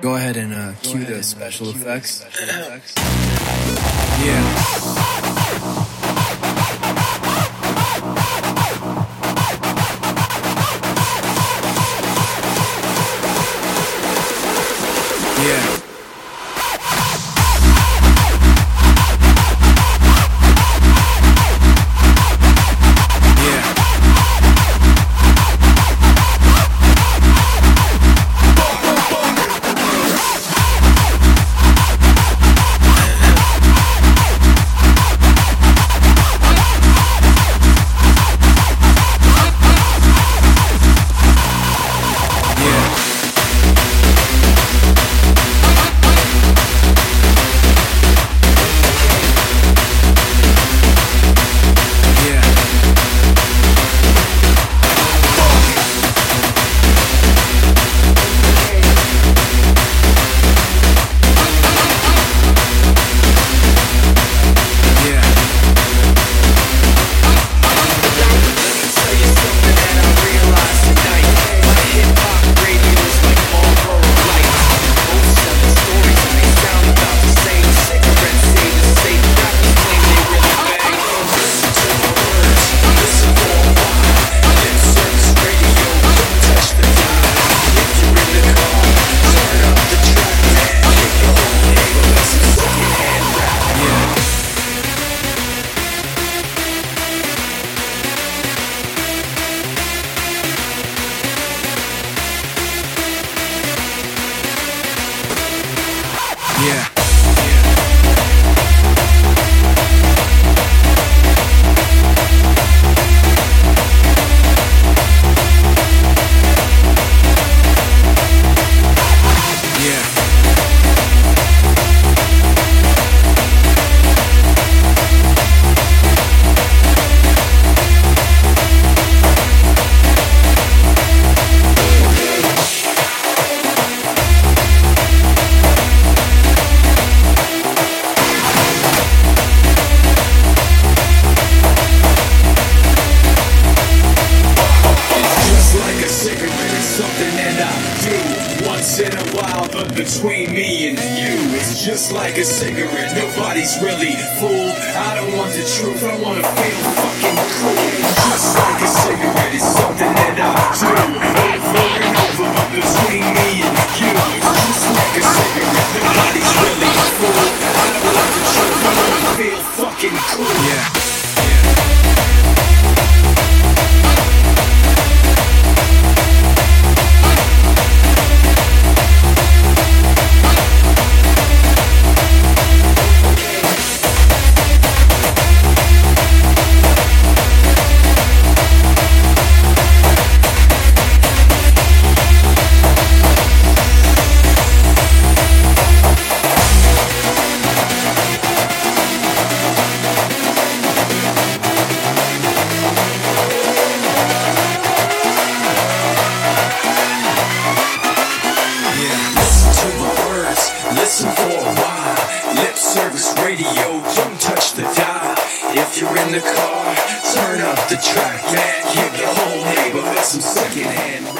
Go ahead and uh, cue the special effects. Yeah. Me and you, it's just like a cigarette. Nobody's really fooled. I don't want the truth, I wanna feel fucking cool. if you're in the car, turn up the track, man. Give the whole neighborhood some secondhand.